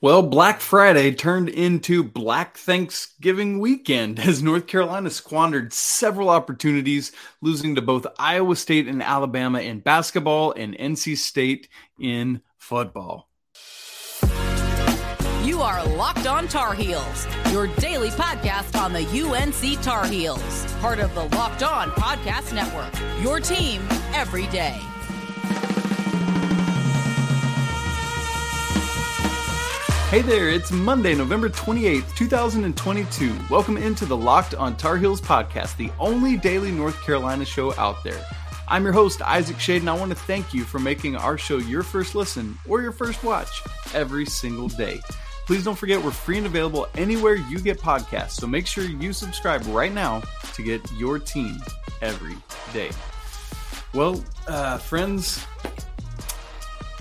Well, Black Friday turned into Black Thanksgiving weekend as North Carolina squandered several opportunities, losing to both Iowa State and Alabama in basketball and NC State in football. You are Locked On Tar Heels, your daily podcast on the UNC Tar Heels, part of the Locked On Podcast Network. Your team every day. Hey there, it's Monday, November 28th, 2022. Welcome into the Locked on Tar Heels podcast, the only daily North Carolina show out there. I'm your host, Isaac Schade, and I want to thank you for making our show your first listen or your first watch every single day. Please don't forget we're free and available anywhere you get podcasts, so make sure you subscribe right now to get your team every day. Well, uh, friends,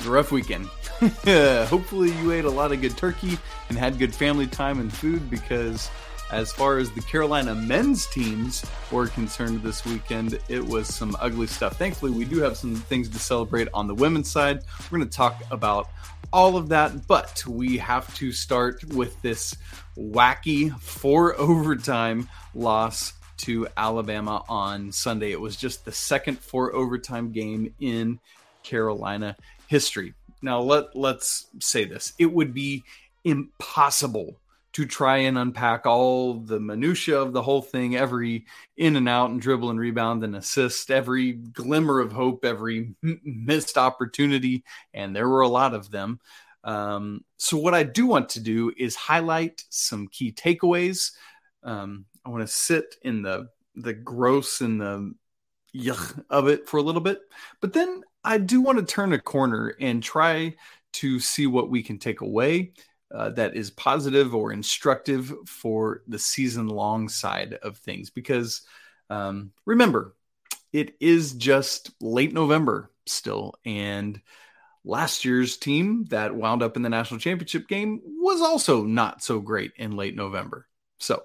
a rough weekend. Hopefully, you ate a lot of good turkey and had good family time and food because, as far as the Carolina men's teams were concerned this weekend, it was some ugly stuff. Thankfully, we do have some things to celebrate on the women's side. We're going to talk about all of that, but we have to start with this wacky four overtime loss to Alabama on Sunday. It was just the second four overtime game in Carolina history. Now let let's say this. It would be impossible to try and unpack all the minutia of the whole thing, every in and out and dribble and rebound and assist, every glimmer of hope, every missed opportunity, and there were a lot of them. Um, so what I do want to do is highlight some key takeaways. Um, I want to sit in the the gross and the yuck of it for a little bit, but then I do want to turn a corner and try to see what we can take away uh, that is positive or instructive for the season long side of things. Because um, remember, it is just late November still. And last year's team that wound up in the national championship game was also not so great in late November. So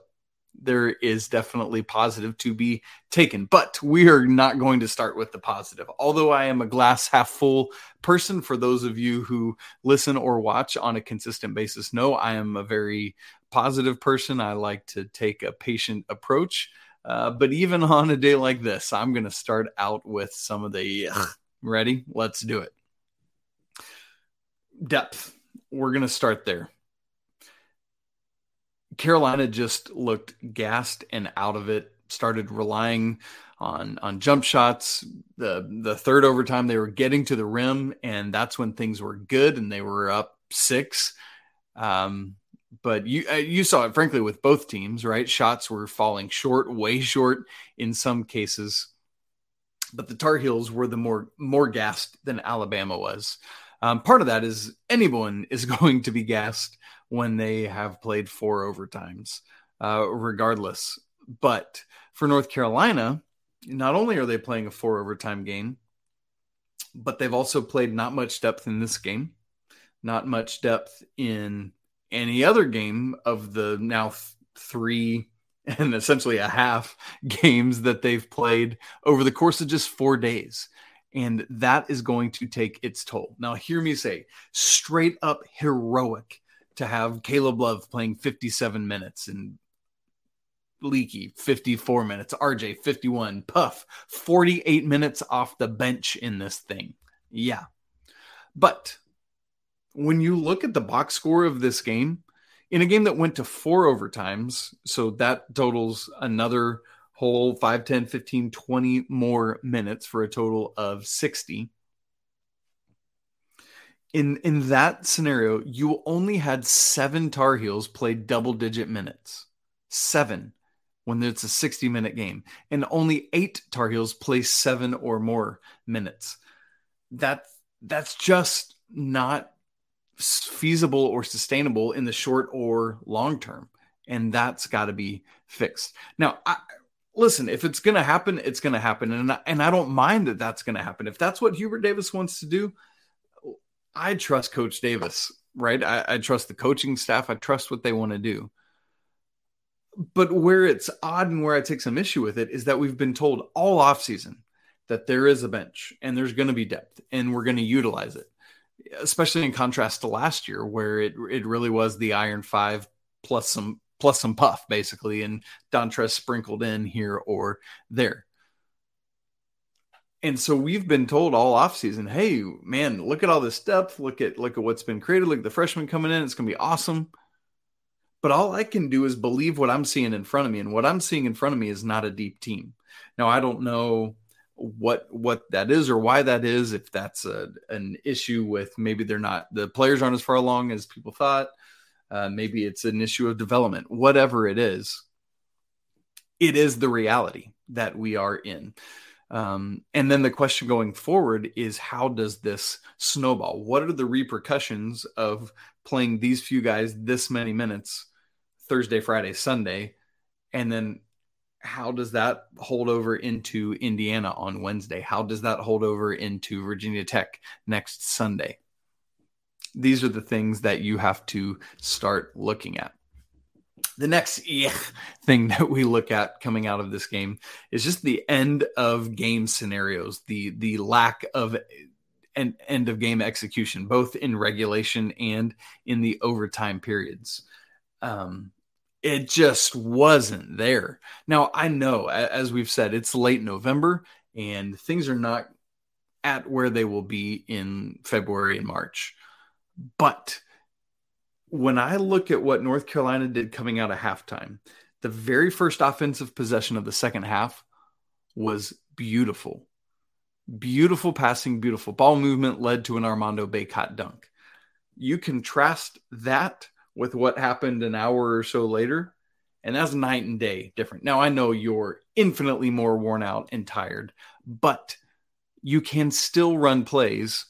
there is definitely positive to be taken. But we are not going to start with the positive. Although I am a glass half full person, for those of you who listen or watch on a consistent basis, know I am a very positive person. I like to take a patient approach. Uh, but even on a day like this, I'm going to start out with some of the ugh. ready. Let's do it. Depth. We're going to start there. Carolina just looked gassed and out of it. Started relying on on jump shots. The the third overtime they were getting to the rim, and that's when things were good, and they were up six. Um, but you uh, you saw it frankly with both teams, right? Shots were falling short, way short in some cases. But the Tar Heels were the more more gassed than Alabama was. Um, part of that is anyone is going to be gassed when they have played four overtimes, uh, regardless. But for North Carolina, not only are they playing a four overtime game, but they've also played not much depth in this game, not much depth in any other game of the now th- three and essentially a half games that they've played over the course of just four days. And that is going to take its toll. Now, hear me say straight up heroic to have Caleb Love playing 57 minutes and Leaky 54 minutes, RJ 51, Puff 48 minutes off the bench in this thing. Yeah. But when you look at the box score of this game, in a game that went to four overtimes, so that totals another whole 5, 10, 15, 20 more minutes for a total of 60 in in that scenario, you only had seven Tar Heels play double digit minutes. Seven when it's a 60 minute game, and only eight Tar Heels play seven or more minutes. That that's just not feasible or sustainable in the short or long term, and that's got to be fixed. Now, I, listen, if it's going to happen, it's going to happen, and I, and I don't mind that that's going to happen. If that's what Hubert Davis wants to do, I trust Coach Davis, right? I, I trust the coaching staff. I trust what they want to do. But where it's odd and where I take some issue with it is that we've been told all offseason that there is a bench and there's going to be depth and we're going to utilize it. especially in contrast to last year, where it it really was the Iron Five plus some plus some puff basically, and Dontrez sprinkled in here or there. And so we've been told all offseason, hey man, look at all this depth, look at look at what's been created, look at the freshmen coming in, it's gonna be awesome. But all I can do is believe what I'm seeing in front of me. And what I'm seeing in front of me is not a deep team. Now I don't know what what that is or why that is if that's a, an issue with maybe they're not the players aren't as far along as people thought uh, maybe it's an issue of development whatever it is it is the reality that we are in um, and then the question going forward is how does this snowball what are the repercussions of playing these few guys this many minutes thursday friday sunday and then how does that hold over into Indiana on Wednesday? How does that hold over into Virginia Tech next Sunday? These are the things that you have to start looking at. The next thing that we look at coming out of this game is just the end of game scenarios, the the lack of an end of game execution, both in regulation and in the overtime periods. Um, it just wasn't there. Now, I know, as we've said, it's late November and things are not at where they will be in February and March. But when I look at what North Carolina did coming out of halftime, the very first offensive possession of the second half was beautiful. Beautiful passing, beautiful ball movement led to an Armando Bacot dunk. You contrast that with what happened an hour or so later. And that's night and day different. Now, I know you're infinitely more worn out and tired, but you can still run plays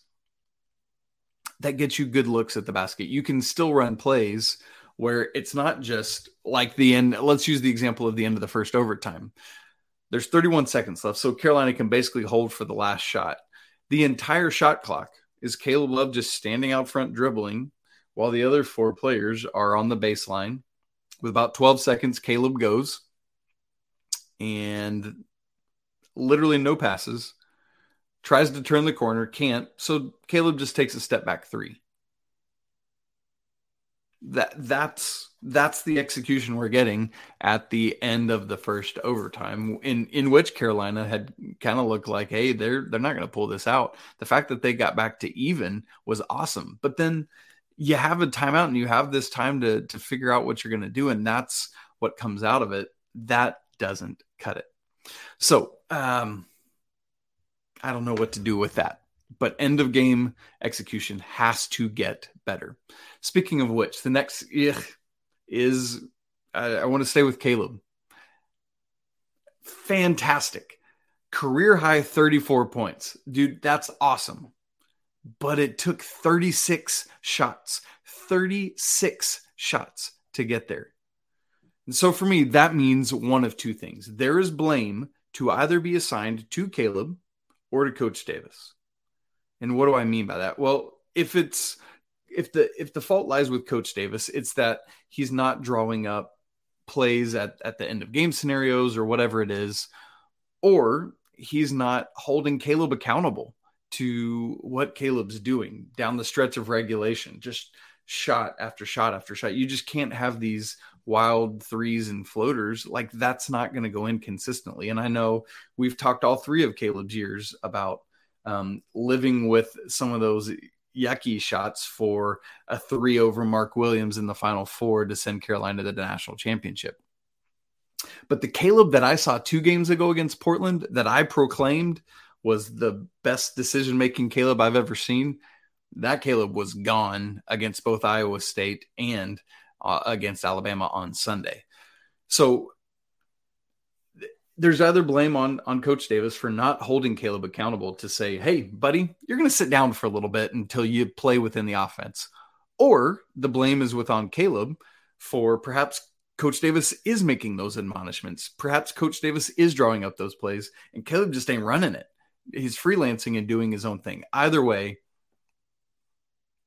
that gets you good looks at the basket. You can still run plays where it's not just like the end. Let's use the example of the end of the first overtime. There's 31 seconds left. So Carolina can basically hold for the last shot. The entire shot clock is Caleb Love just standing out front dribbling while the other four players are on the baseline. With about 12 seconds, Caleb goes and literally no passes, tries to turn the corner, can't. So Caleb just takes a step back three. That that's that's the execution we're getting at the end of the first overtime in in which Carolina had kind of looked like hey they're they're not going to pull this out. The fact that they got back to even was awesome. But then you have a timeout and you have this time to to figure out what you're going to do and that's what comes out of it that doesn't cut it so um i don't know what to do with that. But end of game execution has to get better. Speaking of which the next is I, I want to stay with caleb. Fantastic. Career high 34 points. Dude that's awesome. But it took 36 shots, 36 shots to get there. And so for me, that means one of two things. There is blame to either be assigned to Caleb or to Coach Davis. And what do I mean by that? Well, if it's if the if the fault lies with Coach Davis, it's that he's not drawing up plays at, at the end of game scenarios or whatever it is, or he's not holding Caleb accountable to what Caleb's doing down the stretch of regulation, just shot after shot after shot. You just can't have these wild threes and floaters. Like that's not going to go in consistently. And I know we've talked all three of Caleb's years about um, living with some of those yucky shots for a three over Mark Williams in the final four to send Carolina to the national championship. But the Caleb that I saw two games ago against Portland that I proclaimed was the best decision making Caleb I've ever seen. That Caleb was gone against both Iowa State and uh, against Alabama on Sunday. So th- there's either blame on on Coach Davis for not holding Caleb accountable to say, "Hey, buddy, you're going to sit down for a little bit until you play within the offense," or the blame is with on Caleb for perhaps Coach Davis is making those admonishments. Perhaps Coach Davis is drawing up those plays, and Caleb just ain't running it he's freelancing and doing his own thing. Either way,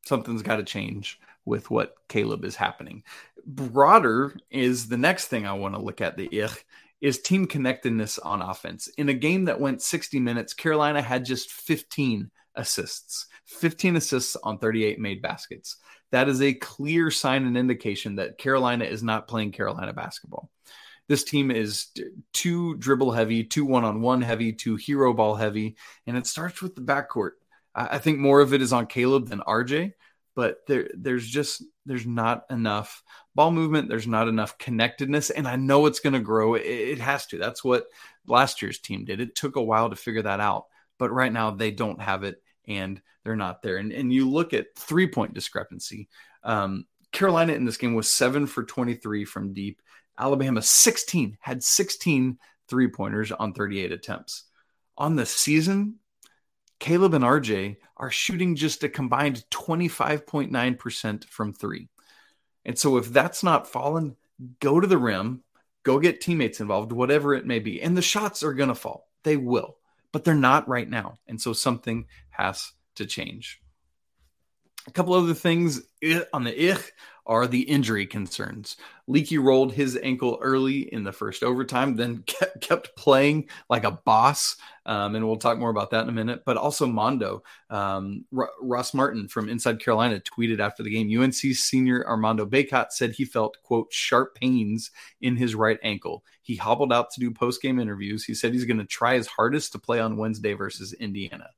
something's got to change with what Caleb is happening. Broader is the next thing I want to look at. The ich is team connectedness on offense. In a game that went 60 minutes, Carolina had just 15 assists, 15 assists on 38 made baskets. That is a clear sign and indication that Carolina is not playing Carolina basketball. This team is too dribble heavy, too one on one heavy, too hero ball heavy. And it starts with the backcourt. I think more of it is on Caleb than RJ, but there, there's just there's not enough ball movement. There's not enough connectedness, and I know it's going to grow. It, it, has to. That's what last year's team did. It took a while to figure that out, but right now they don't have it, and they're not there. And and you look at three point discrepancy. Um, Carolina in this game was seven for 23 from deep. Alabama 16 had 16 three pointers on 38 attempts. On the season, Caleb and RJ are shooting just a combined 25.9% from three. And so if that's not fallen, go to the rim, go get teammates involved, whatever it may be. And the shots are going to fall. They will, but they're not right now. And so something has to change. A couple other things eh, on the ich are the injury concerns. Leaky rolled his ankle early in the first overtime, then kept playing like a boss. Um, and we'll talk more about that in a minute. But also Mondo, um, R- Ross Martin from Inside Carolina tweeted after the game UNC senior Armando Bacot said he felt, quote, sharp pains in his right ankle. He hobbled out to do post game interviews. He said he's going to try his hardest to play on Wednesday versus Indiana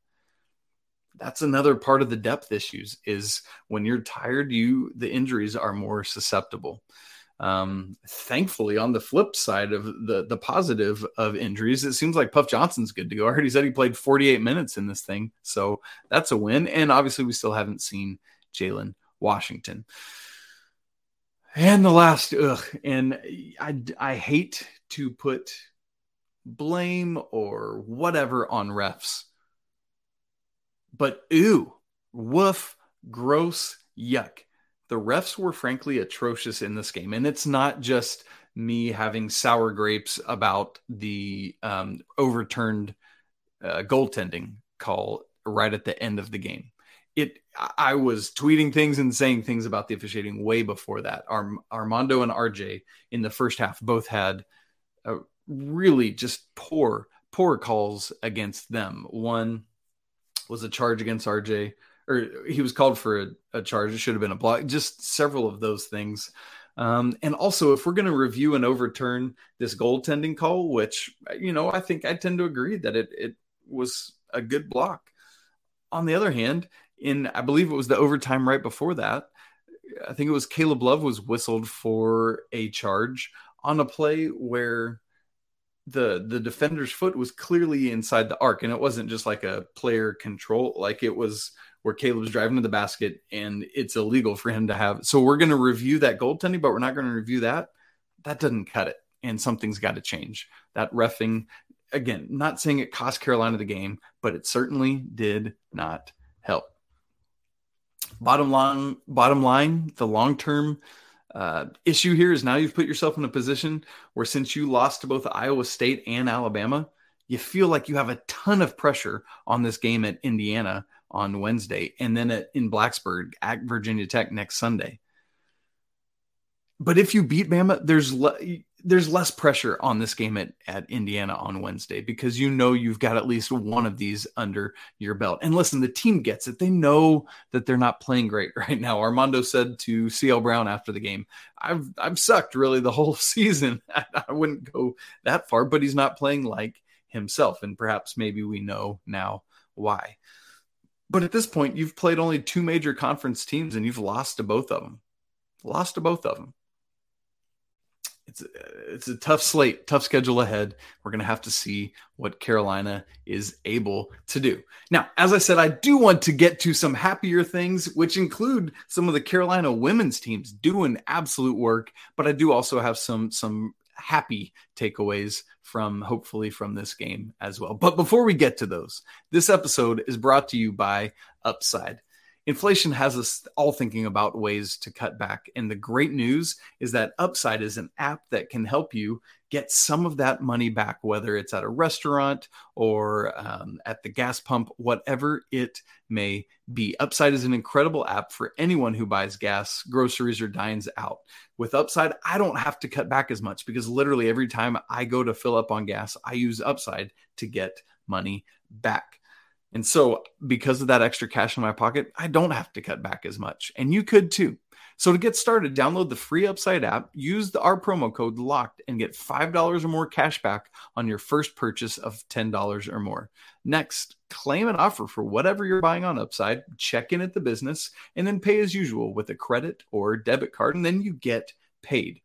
that's another part of the depth issues is when you're tired you the injuries are more susceptible. Um, thankfully on the flip side of the the positive of injuries it seems like puff johnson's good to go. I heard he said he played 48 minutes in this thing so that's a win. And obviously we still haven't seen jalen washington. And the last ugh, and I, I hate to put blame or whatever on refs but ooh, woof, gross, yuck. The refs were frankly atrocious in this game. And it's not just me having sour grapes about the um, overturned uh, goaltending call right at the end of the game. It, I was tweeting things and saying things about the officiating way before that. Arm, Armando and RJ in the first half both had really just poor, poor calls against them. One was a charge against RJ, or he was called for a, a charge. It should have been a block. Just several of those things. Um, and also, if we're going to review and overturn this goaltending call, which you know I think I tend to agree that it it was a good block. On the other hand, in I believe it was the overtime right before that, I think it was Caleb Love was whistled for a charge on a play where the the defender's foot was clearly inside the arc and it wasn't just like a player control like it was where Caleb's driving to the basket and it's illegal for him to have so we're going to review that goaltending but we're not going to review that. That doesn't cut it and something's got to change. That refing again not saying it cost Carolina the game but it certainly did not help. Bottom line bottom line the long term uh, issue here is now you've put yourself in a position where since you lost to both Iowa State and Alabama, you feel like you have a ton of pressure on this game at Indiana on Wednesday and then at, in Blacksburg at Virginia Tech next Sunday. But if you beat Bama, there's le- there's less pressure on this game at, at Indiana on Wednesday because you know you've got at least one of these under your belt. And listen, the team gets it. They know that they're not playing great right now. Armando said to CL Brown after the game, I've I've sucked really the whole season. I wouldn't go that far, but he's not playing like himself. And perhaps maybe we know now why. But at this point, you've played only two major conference teams and you've lost to both of them. Lost to both of them it's it's a tough slate, tough schedule ahead. We're going to have to see what Carolina is able to do. Now, as I said, I do want to get to some happier things, which include some of the Carolina women's teams doing absolute work, but I do also have some some happy takeaways from hopefully from this game as well. But before we get to those, this episode is brought to you by Upside inflation has us all thinking about ways to cut back. And the great news is that Upside is an app that can help you get some of that money back, whether it's at a restaurant or um, at the gas pump, whatever it may be. Upside is an incredible app for anyone who buys gas, groceries, or dines out. With Upside, I don't have to cut back as much because literally every time I go to fill up on gas, I use Upside to get money back. And so, because of that extra cash in my pocket, I don't have to cut back as much. And you could too. So, to get started, download the free Upside app, use the, our promo code LOCKED, and get $5 or more cash back on your first purchase of $10 or more. Next, claim an offer for whatever you're buying on Upside, check in at the business, and then pay as usual with a credit or debit card, and then you get paid.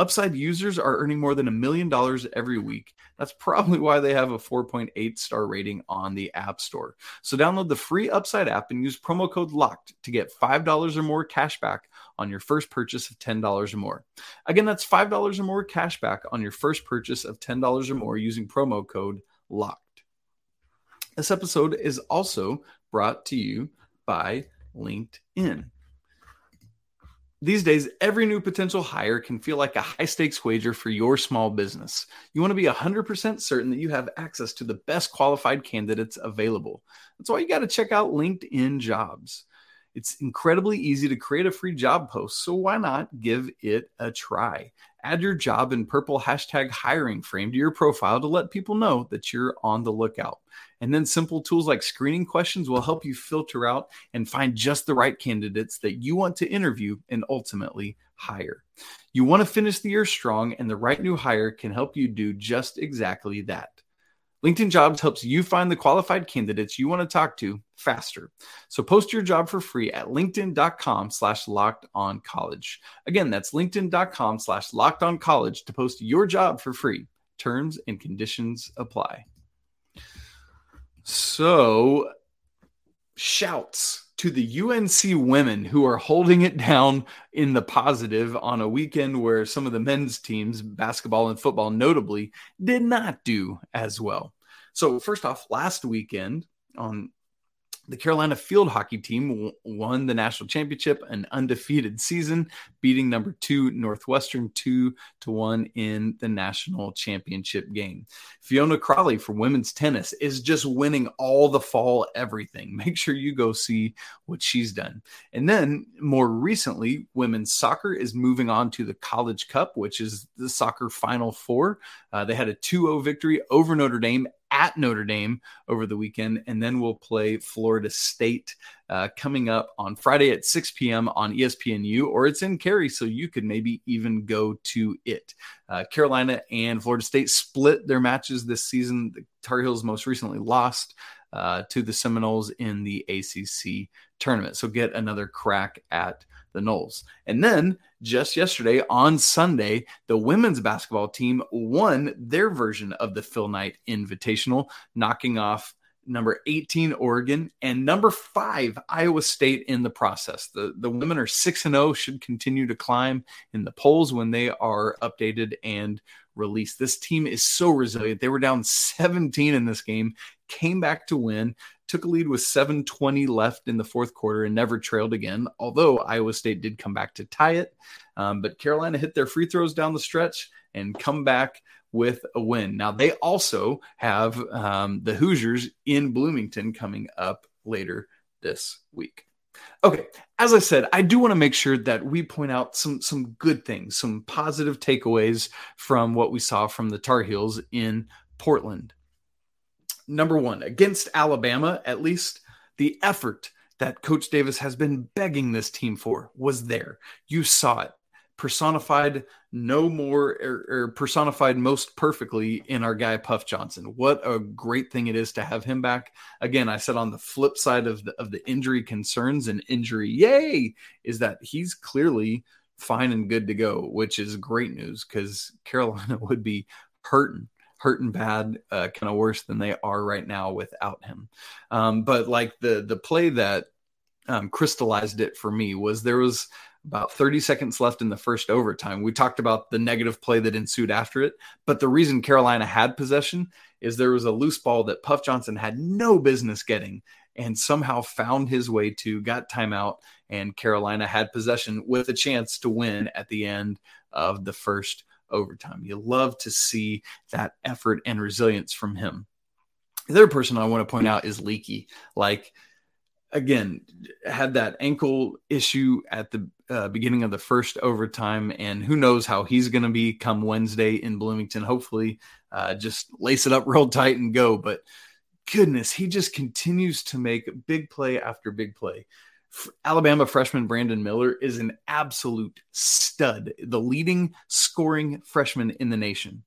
Upside users are earning more than a million dollars every week. That's probably why they have a 4.8 star rating on the App Store. So download the free Upside app and use promo code LOCKED to get $5 or more cash back on your first purchase of $10 or more. Again, that's $5 or more cash back on your first purchase of $10 or more using promo code LOCKED. This episode is also brought to you by LinkedIn. These days, every new potential hire can feel like a high stakes wager for your small business. You want to be 100% certain that you have access to the best qualified candidates available. That's why you got to check out LinkedIn Jobs. It's incredibly easy to create a free job post, so why not give it a try? Add your job in purple hashtag hiring frame to your profile to let people know that you're on the lookout. And then simple tools like screening questions will help you filter out and find just the right candidates that you want to interview and ultimately hire. You want to finish the year strong, and the right new hire can help you do just exactly that. LinkedIn Jobs helps you find the qualified candidates you want to talk to faster. So post your job for free at linkedin.com slash locked on college. Again, that's linkedin.com slash locked on college to post your job for free. Terms and conditions apply. So, shouts to the UNC women who are holding it down in the positive on a weekend where some of the men's teams, basketball and football notably, did not do as well. So, first off, last weekend on the Carolina field hockey team won the national championship, an undefeated season, beating number two Northwestern two to one in the national championship game. Fiona Crawley for women's tennis is just winning all the fall everything. Make sure you go see what she's done. And then more recently, women's soccer is moving on to the College Cup, which is the soccer Final Four. Uh, they had a 2 0 victory over Notre Dame at Notre Dame over the weekend, and then we'll play Florida State uh, coming up on Friday at 6 p.m. on ESPNU, or it's in Cary, so you could maybe even go to it. Uh, Carolina and Florida State split their matches this season. The Tar Heels most recently lost uh, to the Seminoles in the ACC tournament, so get another crack at the Noles. And then just yesterday on Sunday, the women's basketball team won their version of the Phil Knight Invitational, knocking off number 18 Oregon and number 5 Iowa State in the process. The the women are 6 and 0 should continue to climb in the polls when they are updated and released. This team is so resilient. They were down 17 in this game, came back to win, took a lead with 720 left in the fourth quarter and never trailed again, although Iowa State did come back to tie it. Um, but Carolina hit their free throws down the stretch and come back with a win. Now, they also have um, the Hoosiers in Bloomington coming up later this week. Okay, as I said, I do want to make sure that we point out some some good things, some positive takeaways from what we saw from the Tar Heels in Portland number one, against Alabama, at least, the effort that Coach Davis has been begging this team for was there. You saw it personified no more or, or, personified most perfectly in our guy Puff Johnson. What a great thing it is to have him back. Again, I said on the flip side of the of the injury concerns and injury, yay, is that he's clearly fine and good to go, which is great news because Carolina would be hurting hurting bad, uh, kind of worse than they are right now without him. Um, but like the the play that um, crystallized it for me was there was about 30 seconds left in the first overtime. We talked about the negative play that ensued after it, but the reason Carolina had possession is there was a loose ball that Puff Johnson had no business getting and somehow found his way to, got timeout, and Carolina had possession with a chance to win at the end of the first overtime. You love to see that effort and resilience from him. The other person I want to point out is Leaky. Like, again, had that ankle issue at the uh, beginning of the first overtime, and who knows how he's going to be come Wednesday in Bloomington. Hopefully, uh, just lace it up real tight and go. But goodness, he just continues to make big play after big play. Alabama freshman Brandon Miller is an absolute stud, the leading scoring freshman in the nation.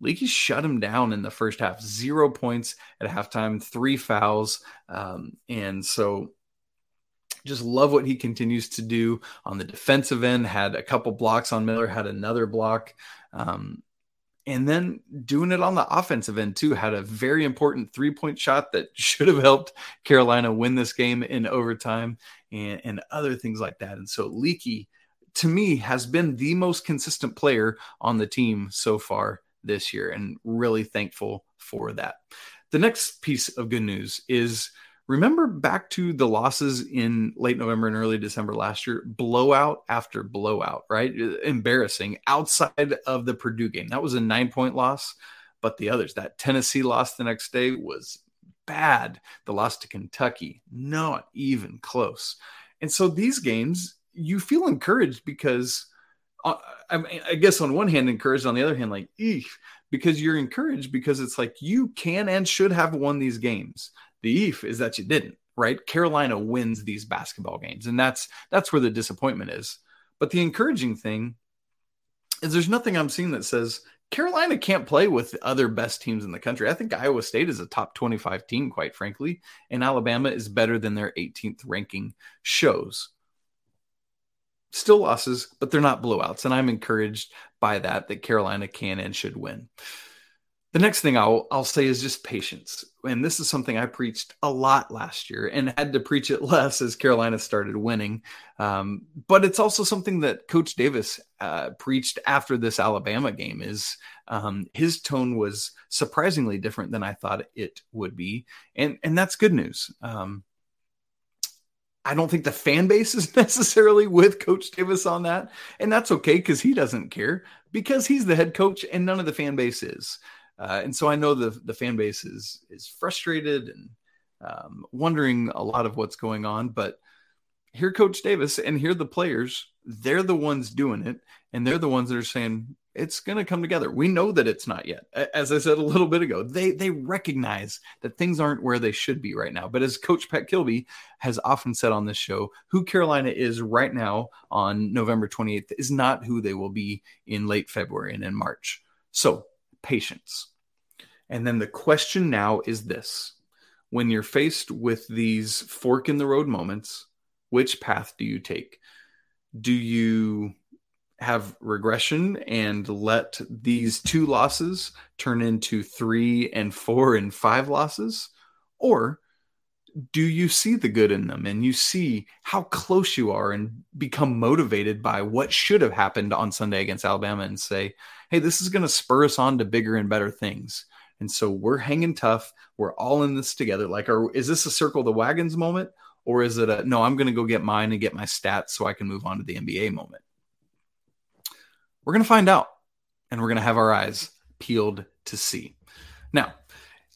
Leaky shut him down in the first half. Zero points at halftime, three fouls. Um, and so just love what he continues to do on the defensive end. Had a couple blocks on Miller, had another block. Um, and then doing it on the offensive end too had a very important three point shot that should have helped carolina win this game in overtime and, and other things like that. And so leaky to me has been the most consistent player on the team so far this year and really thankful for that. The next piece of good news is remember back to the losses in late November and early December last year, blowout after blowout, right? Embarrassing outside of the Purdue game. That was a nine point loss, but the others, that Tennessee loss the next day was bad. The loss to Kentucky, not even close. And so these games, you feel encouraged because. Uh, I, mean, I guess on one hand, encouraged. On the other hand, like, because you're encouraged because it's like you can and should have won these games. The if is that you didn't, right? Carolina wins these basketball games, and that's that's where the disappointment is. But the encouraging thing is there's nothing I'm seeing that says Carolina can't play with the other best teams in the country. I think Iowa State is a top 25 team, quite frankly, and Alabama is better than their 18th ranking shows. Still losses, but they're not blowouts, and I'm encouraged by that that Carolina can and should win. The next thing I'll I'll say is just patience. And this is something I preached a lot last year and had to preach it less as Carolina started winning. Um, but it's also something that Coach Davis uh, preached after this Alabama game. Is um, his tone was surprisingly different than I thought it would be, and and that's good news. Um, I don't think the fan base is necessarily with Coach Davis on that, and that's okay because he doesn't care because he's the head coach and none of the fan base is. Uh, and so I know the the fan base is is frustrated and um, wondering a lot of what's going on. But here, Coach Davis, and here the players, they're the ones doing it, and they're the ones that are saying it's going to come together. We know that it's not yet. As I said a little bit ago, they they recognize that things aren't where they should be right now. But as Coach Pat Kilby has often said on this show, who Carolina is right now on November 28th is not who they will be in late February and in March. So patience. And then the question now is this when you're faced with these fork in the road moments, which path do you take? Do you have regression and let these two losses turn into three and four and five losses? Or do you see the good in them and you see how close you are and become motivated by what should have happened on Sunday against Alabama and say, hey, this is going to spur us on to bigger and better things? And so we're hanging tough. We're all in this together. Like, are, is this a circle the wagons moment? Or is it a no, I'm going to go get mine and get my stats so I can move on to the NBA moment? We're going to find out and we're going to have our eyes peeled to see. Now,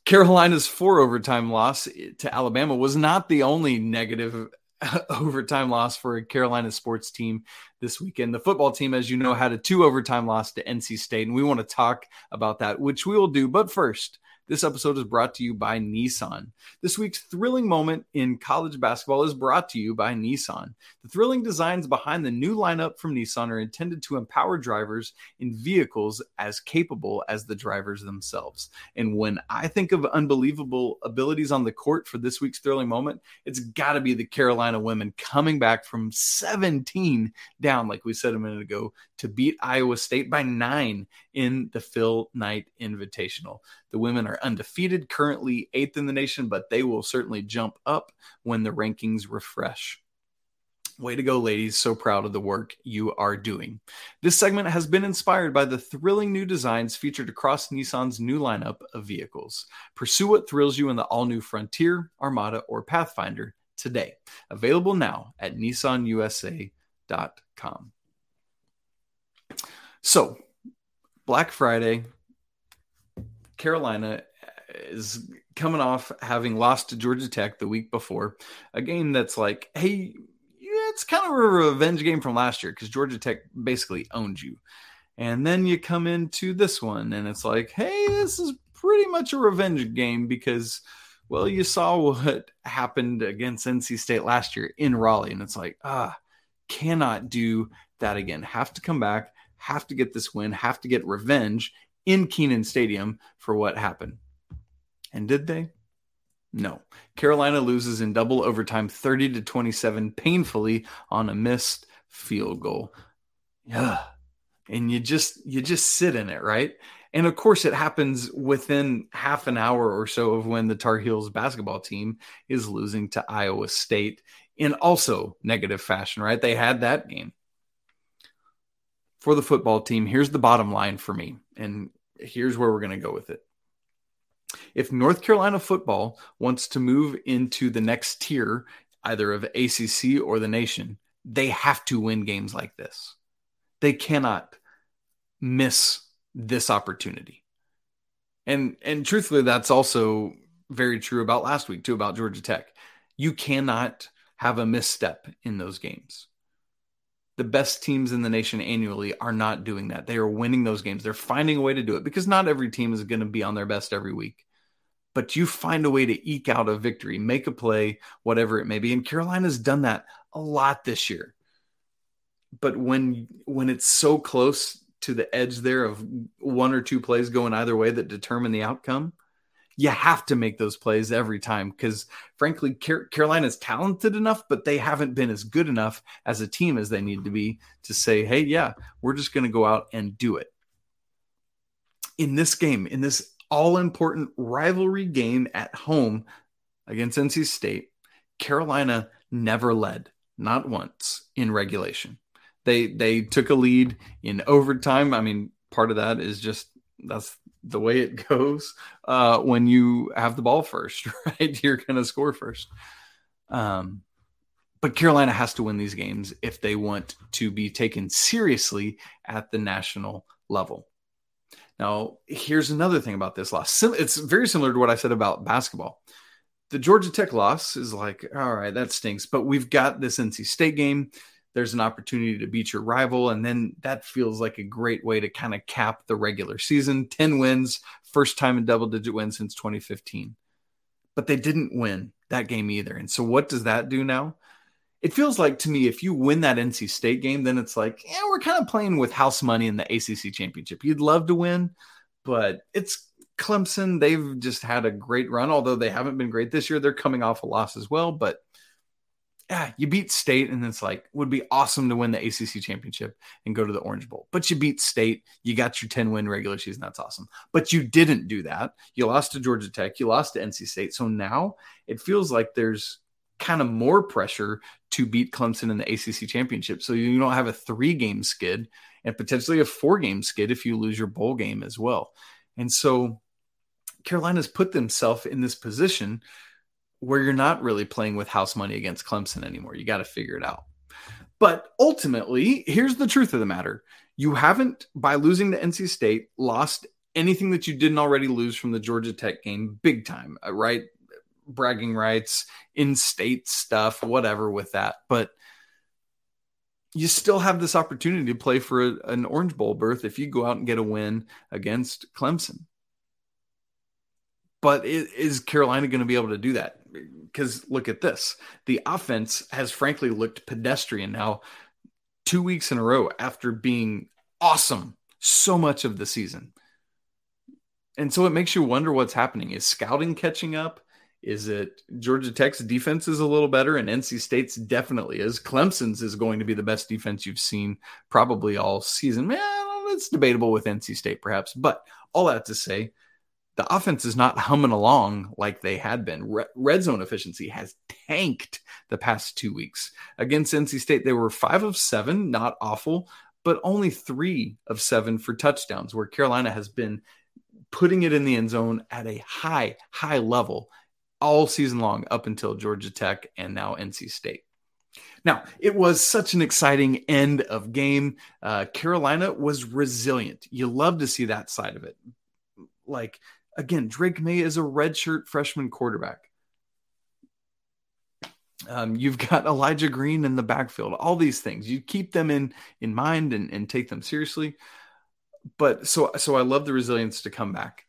Carolina's four overtime loss to Alabama was not the only negative overtime loss for a Carolina sports team this weekend. The football team, as you know, had a two overtime loss to NC State, and we want to talk about that, which we will do. But first, this episode is brought to you by Nissan. This week's thrilling moment in college basketball is brought to you by Nissan. The thrilling designs behind the new lineup from Nissan are intended to empower drivers in vehicles as capable as the drivers themselves. And when I think of unbelievable abilities on the court for this week's thrilling moment, it's got to be the Carolina women coming back from 17 down, like we said a minute ago, to beat Iowa State by nine in the Phil Knight Invitational. The women are undefeated, currently eighth in the nation, but they will certainly jump up when the rankings refresh. Way to go, ladies. So proud of the work you are doing. This segment has been inspired by the thrilling new designs featured across Nissan's new lineup of vehicles. Pursue what thrills you in the all new Frontier, Armada, or Pathfinder today. Available now at nissanusa.com. So, Black Friday, Carolina is coming off having lost to Georgia Tech the week before, a game that's like, hey, yeah, it's kind of a revenge game from last year because Georgia Tech basically owned you. And then you come into this one and it's like, hey, this is pretty much a revenge game because, well, you saw what happened against NC State last year in Raleigh, and it's like, ah, cannot do that again. Have to come back, have to get this win, have to get revenge in Kenan Stadium for what happened. And did they? No. Carolina loses in double overtime 30 to 27 painfully on a missed field goal. Yeah. And you just you just sit in it, right? And of course it happens within half an hour or so of when the Tar Heels basketball team is losing to Iowa State in also negative fashion, right? They had that game. For the football team, here's the bottom line for me. And here's where we're going to go with it. If North Carolina football wants to move into the next tier, either of ACC or the nation, they have to win games like this. They cannot miss this opportunity. And and truthfully, that's also very true about last week too about Georgia Tech. You cannot have a misstep in those games. The best teams in the nation annually are not doing that. They are winning those games. They're finding a way to do it because not every team is going to be on their best every week but you find a way to eke out a victory, make a play, whatever it may be. And Carolina's done that a lot this year. But when when it's so close to the edge there of one or two plays going either way that determine the outcome, you have to make those plays every time because frankly Car- carolina's talented enough but they haven't been as good enough as a team as they need to be to say hey yeah we're just going to go out and do it in this game in this all important rivalry game at home against NC State, Carolina never led, not once in regulation. They they took a lead in overtime. I mean, part of that is just that's the way it goes uh, when you have the ball first, right? You're going to score first. Um, but Carolina has to win these games if they want to be taken seriously at the national level. Now, here's another thing about this loss. It's very similar to what I said about basketball. The Georgia Tech loss is like, all right, that stinks, but we've got this NC State game. There's an opportunity to beat your rival. And then that feels like a great way to kind of cap the regular season 10 wins, first time in double digit wins since 2015. But they didn't win that game either. And so, what does that do now? it feels like to me if you win that NC State game, then it's like, yeah, we're kind of playing with house money in the ACC championship. You'd love to win, but it's Clemson. They've just had a great run, although they haven't been great this year. They're coming off a loss as well, but yeah, you beat State, and it's like would be awesome to win the ACC championship and go to the Orange Bowl. But you beat State, you got your 10 win regular season. That's awesome. But you didn't do that. You lost to Georgia Tech, you lost to NC State. So now it feels like there's kind of more pressure to beat Clemson in the ACC championship. So you don't have a three game skid and potentially a four game skid if you lose your bowl game as well. And so Carolina's put themselves in this position where you're not really playing with house money against Clemson anymore. You got to figure it out. But ultimately, here's the truth of the matter. You haven't, by losing to NC State, lost anything that you didn't already lose from the Georgia Tech game big time, uh, right? bragging rights, in state stuff, whatever with that. But you still have this opportunity to play for a, an Orange Bowl berth if you go out and get a win against Clemson. But is Carolina going to be able to do that? Because look at this. The offense has frankly looked pedestrian now, two weeks in a row after being awesome so much of the season. And so it makes you wonder what's happening. Is scouting catching up? Is it Georgia Tech's defense is a little better, and NC State's definitely is. Clemson's is going to be the best defense you've seen probably all season. Man, it's debatable with NC State perhaps, but all that to say, the offense is not humming along like they had been. Red zone efficiency has tanked the past two weeks. Against NC State, they were five of seven, not awful, but only three of seven for touchdowns, where Carolina has been putting it in the end zone at a high, high level all season long up until Georgia Tech and now NC State. Now, it was such an exciting end of game. Uh, Carolina was resilient. You love to see that side of it. Like, again, Drake Maye is a redshirt freshman quarterback. Um, you've got Elijah Green in the backfield, all these things. You keep them in in mind and, and take them seriously. But so so I love the resilience to come back.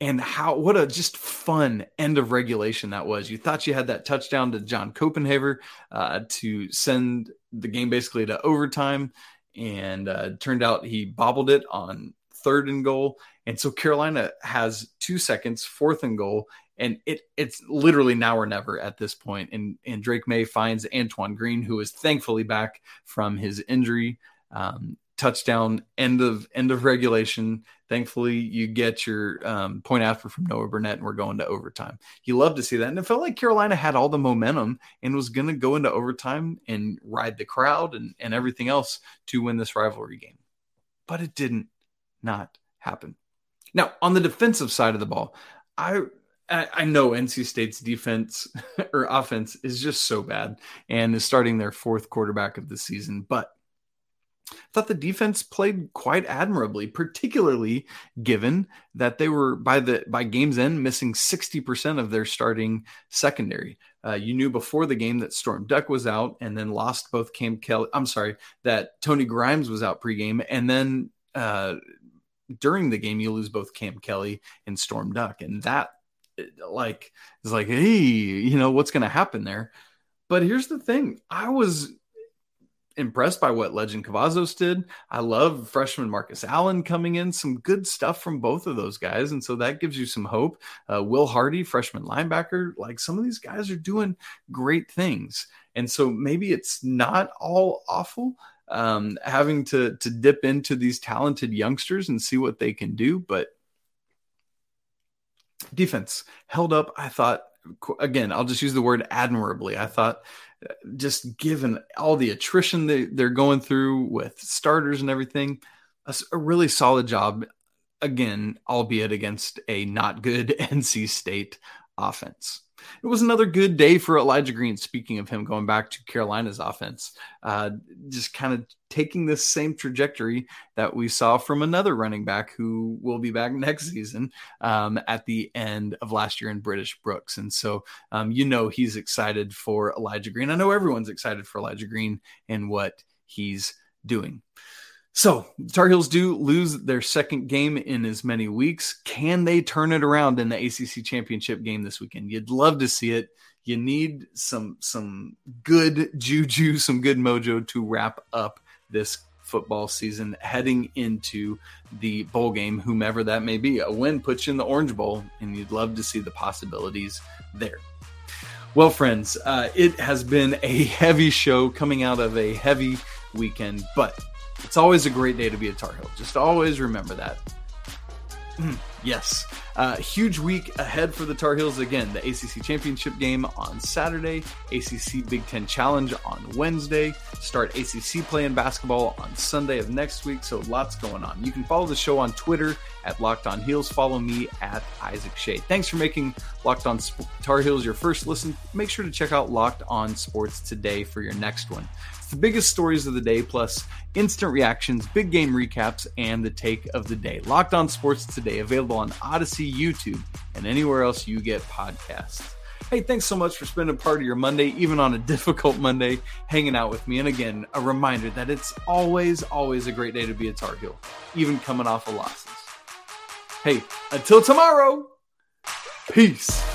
and how what a just fun end of regulation that was. You thought you had that touchdown to John Copenhaver uh, to send the game basically to overtime, and uh, turned out he bobbled it on third and goal. And so Carolina has two seconds, fourth and goal, and it it's literally now or never at this point. And and Drake Maye finds Antoine Green, who is thankfully back from his injury. Um, touchdown end of end of regulation thankfully you get your um, point after from noah burnett and we're going to overtime you love to see that and it felt like carolina had all the momentum and was going to go into overtime and ride the crowd and, and everything else to win this rivalry game but it didn't not happen now on the defensive side of the ball i I know NC State's defense or offense is just so bad and is starting their fourth quarterback of the season, but I thought the defense played quite admirably, particularly given that they were by the by game's end missing 60% of their starting secondary. Uh, you knew before the game that Storm Duck was out and then lost both Cam Kelly. I'm sorry, that Tony Grimes was out pregame. And then uh, during the game, you lose both Cam Kelly and Storm Duck. And that, like, is like, hey, you know, what's going to happen there? But here's the thing I was impressed by what Legend Cavazos did. I love freshman Marcus Allen coming in. Some good stuff from both of those guys. And so that gives you some hope. Uh, Will Hardy, freshman linebacker, like some of these guys are doing great things. And so maybe it's not all awful um, having to, to dip into these talented youngsters and see what they can do. But defense held up, I thought, again, I'll just use the word admirably. I thought just given all the attrition they, they're going through with starters and everything, a, a really solid job. Again, albeit against a not good NC State offense. It was another good day for Elijah Green. Speaking of him going back to Carolina's offense, uh, just kind of taking this same trajectory that we saw from another running back who will be back next season um, at the end of last year in British Brooks. And so, um, you know, he's excited for Elijah Green. I know everyone's excited for Elijah Green and what he's doing. So, Tar Heels do lose their second game in as many weeks. Can they turn it around in the ACC championship game this weekend? You'd love to see it. You need some some good juju, some good mojo to wrap up this football season heading into the bowl game, whomever that may be. A win puts you in the Orange Bowl, and you'd love to see the possibilities there. Well, friends, uh, it has been a heavy show coming out of a heavy weekend, but it's always a great day to be a Tar Heel. Just always remember that. Hmm, yes. Uh, huge week ahead for the Tar Heels. Again, the ACC Championship game on Saturday, ACC Big Ten Challenge on Wednesday, start ACC play in basketball on Sunday of next week. So lots going on. You can follow the show on Twitter at Locked On Heels. Follow me at Isaac Schade. Thanks for making Locked On Tar Heels your first listen. Make sure to check out Locked On Sports today for your next one. The biggest stories of the day, plus instant reactions, big game recaps, and the take of the day. Locked on Sports today, available on Audacy, YouTube, and anywhere else you get podcasts. Hey, thanks so much for spending part of your Monday, even on a difficult Monday, hanging out with me. And again, a reminder that it's always, always a great day to be a Tar Heel, even coming off of losses. Hey, until tomorrow, peace.